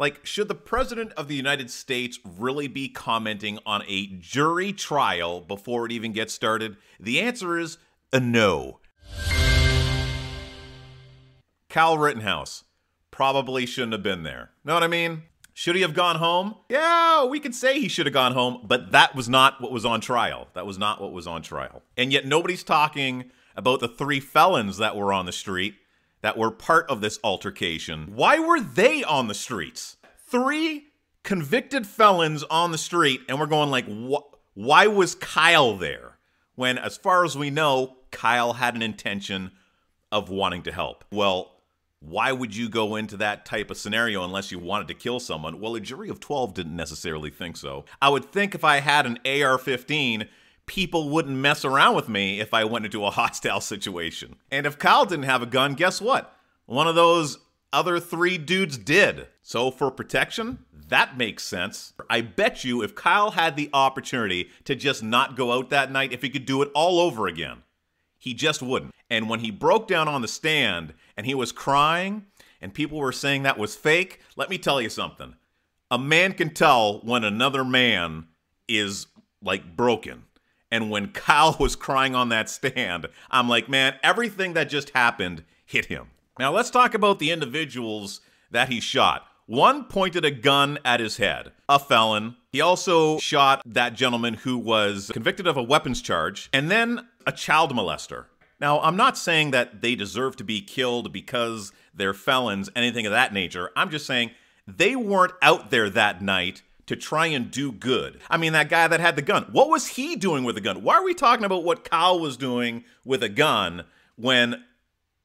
Like, should the President of the United States really be commenting on a jury trial before it even gets started? The answer is a no. Kyle Rittenhouse probably shouldn't have been there. Know what I mean? Should he have gone home? Yeah, we could say he should have gone home, but that was not what was on trial. That was not what was on trial. And yet nobody's talking about the three felons that were on the street that were part of this altercation. Why were they on the streets? Three convicted felons on the street, and we're going like, wh- why was Kyle there? When, as far as we know, Kyle had an intention of wanting to help. Well, why would you go into that type of scenario unless you wanted to kill someone? Well, a jury of 12 didn't necessarily think so. I would think if I had an AR 15, people wouldn't mess around with me if I went into a hostile situation. And if Kyle didn't have a gun, guess what? One of those other three dudes did. So for protection, that makes sense. I bet you if Kyle had the opportunity to just not go out that night, if he could do it all over again, he just wouldn't. And when he broke down on the stand and he was crying and people were saying that was fake, let me tell you something. A man can tell when another man is like broken. And when Kyle was crying on that stand, I'm like, man, everything that just happened hit him. Now let's talk about the individuals that he shot. One pointed a gun at his head, a felon. He also shot that gentleman who was convicted of a weapons charge, and then a child molester. Now, I'm not saying that they deserve to be killed because they're felons, anything of that nature. I'm just saying they weren't out there that night to try and do good. I mean, that guy that had the gun, what was he doing with a gun? Why are we talking about what Kyle was doing with a gun when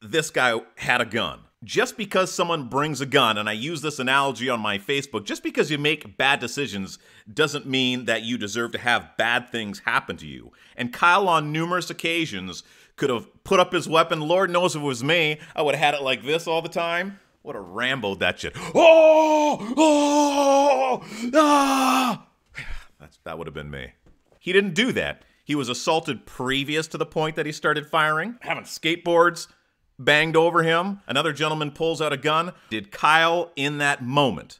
this guy had a gun? just because someone brings a gun, and I use this analogy on my Facebook, just because you make bad decisions doesn't mean that you deserve to have bad things happen to you. And Kyle, on numerous occasions, could have put up his weapon. Lord knows if it was me, I would have had it like this all the time. Would a ramboed that shit. Oh, oh, ah. That's, that would have been me. He didn't do that. He was assaulted previous to the point that he started firing, having skateboards banged over him. Another gentleman pulls out a gun. Did Kyle, in that moment,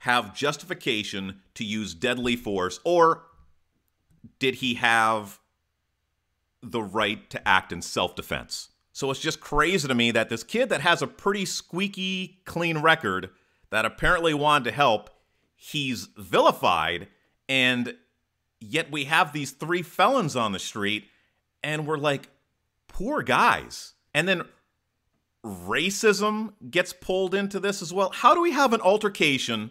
have justification to use deadly force, or did he have the right to act in self defense? So it's just crazy to me that this kid that has a pretty squeaky clean record that apparently wanted to help, he's vilified, and yet we have these three felons on the street, and we're like, poor guys. And then racism gets pulled into this as well. How do we have an altercation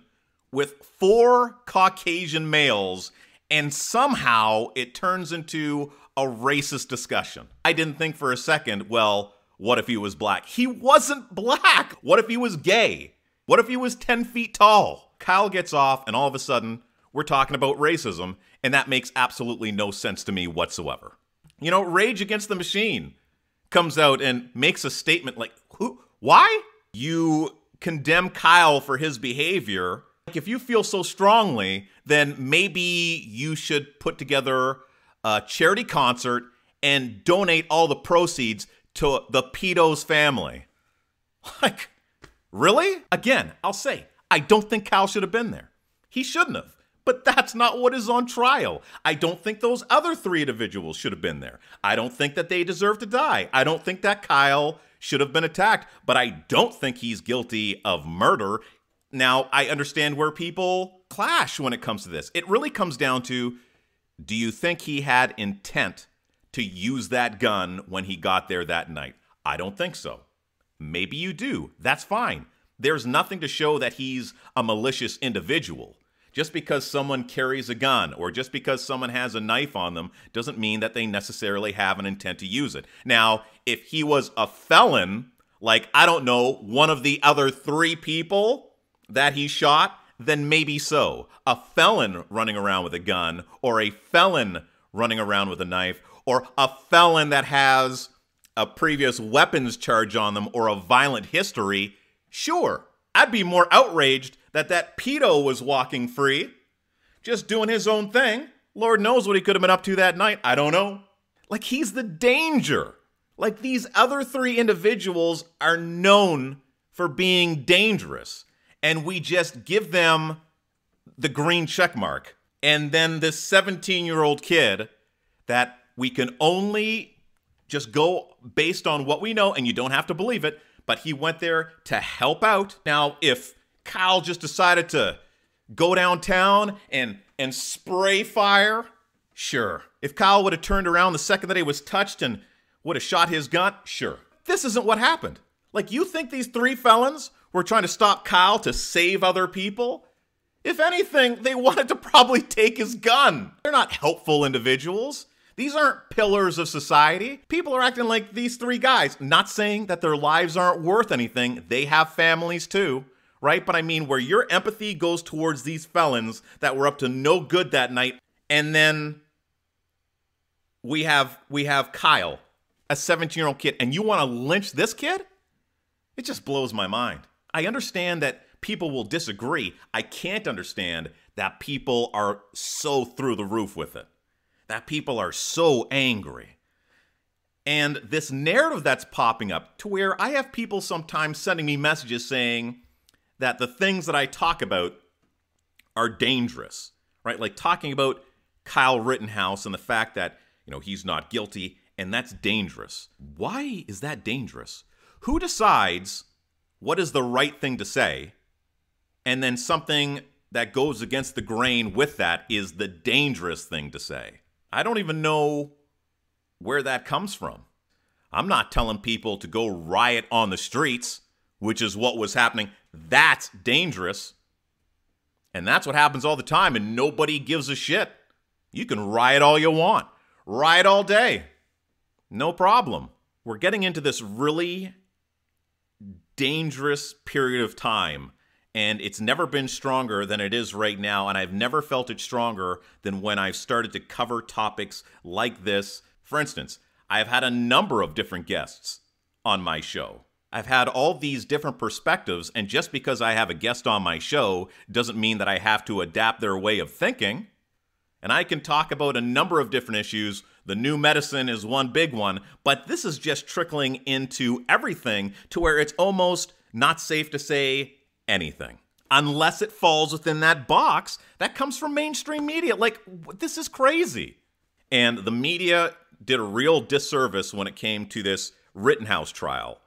with four Caucasian males and somehow it turns into a racist discussion? I didn't think for a second, well, what if he was black? He wasn't black. What if he was gay? What if he was 10 feet tall? Kyle gets off, and all of a sudden, we're talking about racism, and that makes absolutely no sense to me whatsoever. You know, Rage Against the Machine comes out and makes a statement like, "Who? Why? You condemn Kyle for his behavior. Like, if you feel so strongly, then maybe you should put together a charity concert and donate all the proceeds to the pedo's family." Like, really? Again, I'll say, I don't think Kyle should have been there. He shouldn't have. But that's not what is on trial. I don't think those other three individuals should have been there. I don't think that they deserve to die. I don't think that Kyle should have been attacked, but I don't think he's guilty of murder. Now, I understand where people clash when it comes to this. It really comes down to do you think he had intent to use that gun when he got there that night? I don't think so. Maybe you do. That's fine. There's nothing to show that he's a malicious individual. Just because someone carries a gun or just because someone has a knife on them doesn't mean that they necessarily have an intent to use it. Now, if he was a felon, like, I don't know, one of the other three people that he shot, then maybe so. A felon running around with a gun or a felon running around with a knife or a felon that has a previous weapons charge on them or a violent history, sure, I'd be more outraged that that pedo was walking free, just doing his own thing. Lord knows what he could have been up to that night. I don't know. Like he's the danger. Like these other three individuals are known for being dangerous. And we just give them the green check mark. And then this 17 year old kid that we can only just go based on what we know, and you don't have to believe it, but he went there to help out. Now, if Kyle just decided to go downtown and and spray fire, sure. If Kyle would have turned around the second that he was touched and would have shot his gun, sure. This isn't what happened. Like you think these three felons were trying to stop Kyle to save other people? If anything, they wanted to probably take his gun. They're not helpful individuals. These aren't pillars of society. People are acting like these three guys. Not saying that their lives aren't worth anything, they have families too, right? But I mean, where your empathy goes towards these felons that were up to no good that night, and then we have we have Kyle, a 17-year-old kid, and you want to lynch this kid? It just blows my mind. I understand that people will disagree. I can't understand that people are so through the roof with it that people are so angry. And this narrative that's popping up to where I have people sometimes sending me messages saying that the things that I talk about are dangerous, right? Like talking about Kyle Rittenhouse and the fact that, you know, he's not guilty and that's dangerous. Why is that dangerous? Who decides what is the right thing to say and then something that goes against the grain with that is the dangerous thing to say? I don't even know where that comes from. I'm not telling people to go riot on the streets, which is what was happening. That's dangerous. And that's what happens all the time, and nobody gives a shit. You can riot all you want, riot all day. No problem. We're getting into this really dangerous period of time and it's never been stronger than it is right now. And I've never felt it stronger than when I've started to cover topics like this. For instance, I've had a number of different guests on my show. I've had all these different perspectives, and just because I have a guest on my show doesn't mean that I have to adapt their way of thinking. And I can talk about a number of different issues. The new medicine is one big one, but this is just trickling into everything to where it's almost not safe to say anything unless it falls within that box that comes from mainstream media. Like, this is crazy. And the media did a real disservice when it came to this Rittenhouse trial.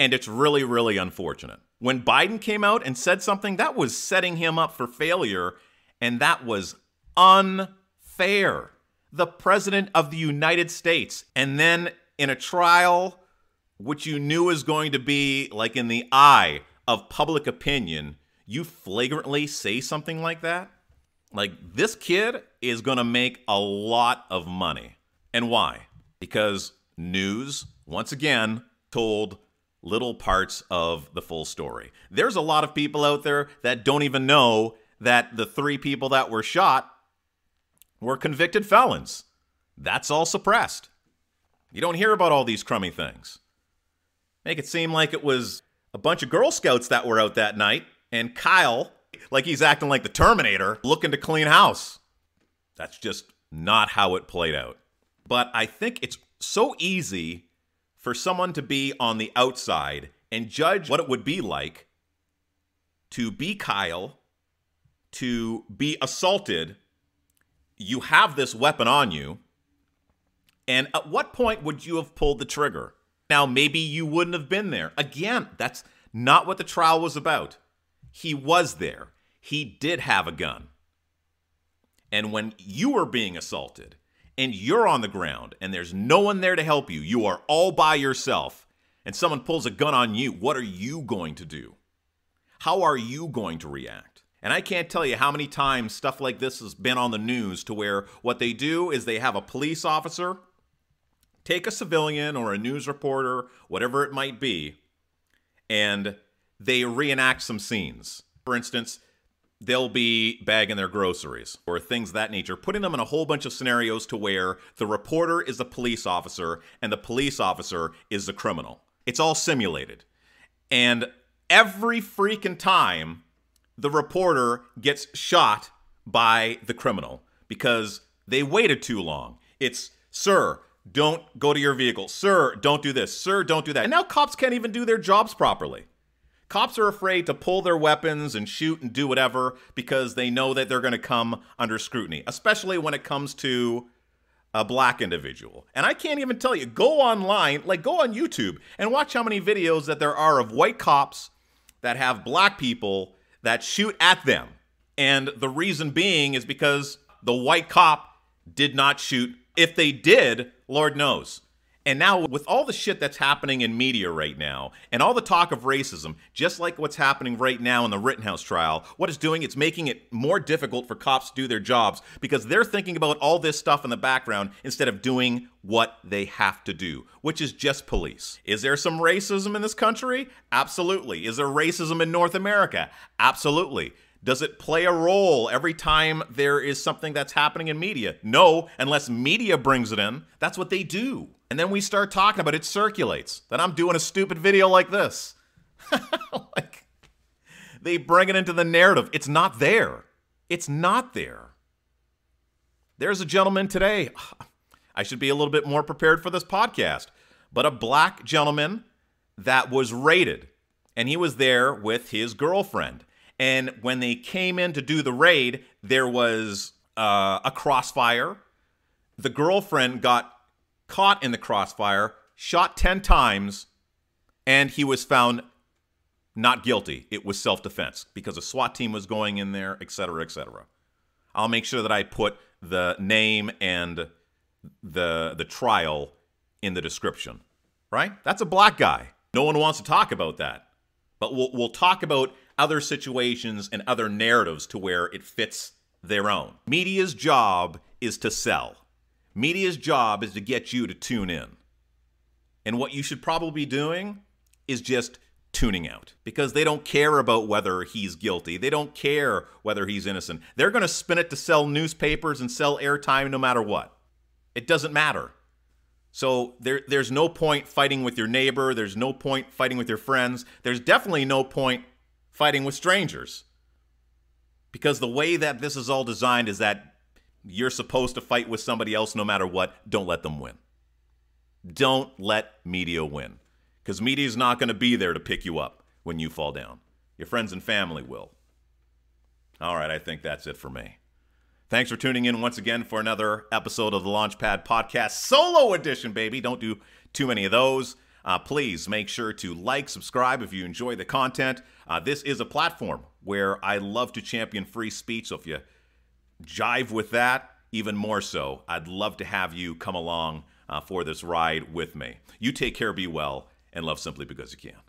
And it's really, really unfortunate. When Biden came out and said something, that was setting him up for failure, and that was unfair. The President of the United States, and then in a trial which you knew was going to be like in the eye of public opinion, you flagrantly say something like that? Like, this kid is going to make a lot of money. And why? Because news, once again, told little parts of the full story. There's a lot of people out there that don't even know that the three people that were shot were convicted felons. That's all suppressed. You don't hear about all these crummy things. Make it seem like it was a bunch of Girl Scouts that were out that night, and Kyle, like he's acting like the Terminator, looking to clean house. That's just not how it played out. But I think it's so easy for someone to be on the outside and judge what it would be like to be Kyle, to be assaulted. You have this weapon on you. And at what point would you have pulled the trigger? Now, maybe you wouldn't have been there. Again, that's not what the trial was about. He was there, he did have a gun. And when you are being assaulted and you're on the ground and there's no one there to help you, you are all by yourself, and someone pulls a gun on you, what are you going to do? How are you going to react? And I can't tell you how many times stuff like this has been on the news to where what they do is they have a police officer take a civilian or a news reporter, whatever it might be, and they reenact some scenes. For instance, they'll be bagging their groceries or things that nature, putting them in a whole bunch of scenarios to where the reporter is the police officer and the police officer is the criminal. It's all simulated. And every freaking time, the reporter gets shot by the criminal because they waited too long. It's, sir, don't go to your vehicle. Sir, don't do this. Sir, don't do that. And now cops can't even do their jobs properly. Cops are afraid to pull their weapons and shoot and do whatever because they know that they're going to come under scrutiny, especially when it comes to a black individual. And I can't even tell you, go online, like go on YouTube and watch how many videos that there are of white cops that have black people that shoot at them. And the reason being is because the white cop did not shoot. If they did, Lord knows. And now, with all the shit that's happening in media right now, and all the talk of racism, just like what's happening right now in the Rittenhouse trial, what it's doing, it's making it more difficult for cops to do their jobs because they're thinking about all this stuff in the background instead of doing what they have to do, which is just police. Is there some racism in this country? Absolutely. Is there racism in North America? Absolutely. Does it play a role every time there is something that's happening in media? No, unless media brings it in. That's what they do. And then we start talking about it, circulates. Then I'm doing a stupid video like this. like they bring it into the narrative. It's not there. It's not there. There's a gentleman today. I should be a little bit more prepared for this podcast, but a black gentleman that was raided, and he was there with his girlfriend. And when they came in to do the raid, there was uh, a crossfire. The girlfriend got caught in the crossfire, shot 10 times, and he was found not guilty. It was self defense because a SWAT team was going in there, et cetera, et cetera. I'll make sure that I put the name and the the trial in the description. Right? That's a black guy. No one wants to talk about that. But we'll we'll talk about other situations and other narratives to where it fits their own. Media's job is to sell. Media's job is to get you to tune in. And what you should probably be doing is just tuning out because they don't care about whether he's guilty. They don't care whether he's innocent. They're going to spin it to sell newspapers and sell airtime no matter what. It doesn't matter. So there, there's no point fighting with your neighbor. There's no point fighting with your friends. There's definitely no point fighting with strangers. Because the way that this is all designed is that you're supposed to fight with somebody else no matter what. Don't let them win. Don't let media win. Because media is not going to be there to pick you up when you fall down. Your friends and family will. All right, I think that's it for me. Thanks for tuning in once again for another episode of the Launchpad Podcast Solo Edition, baby. Don't do too many of those. Uh, please make sure to like, subscribe if you enjoy the content. Uh, this is a platform where I love to champion free speech. So if you jive with that, even more so, I'd love to have you come along uh, for this ride with me. You take care, be well, and love simply because you can.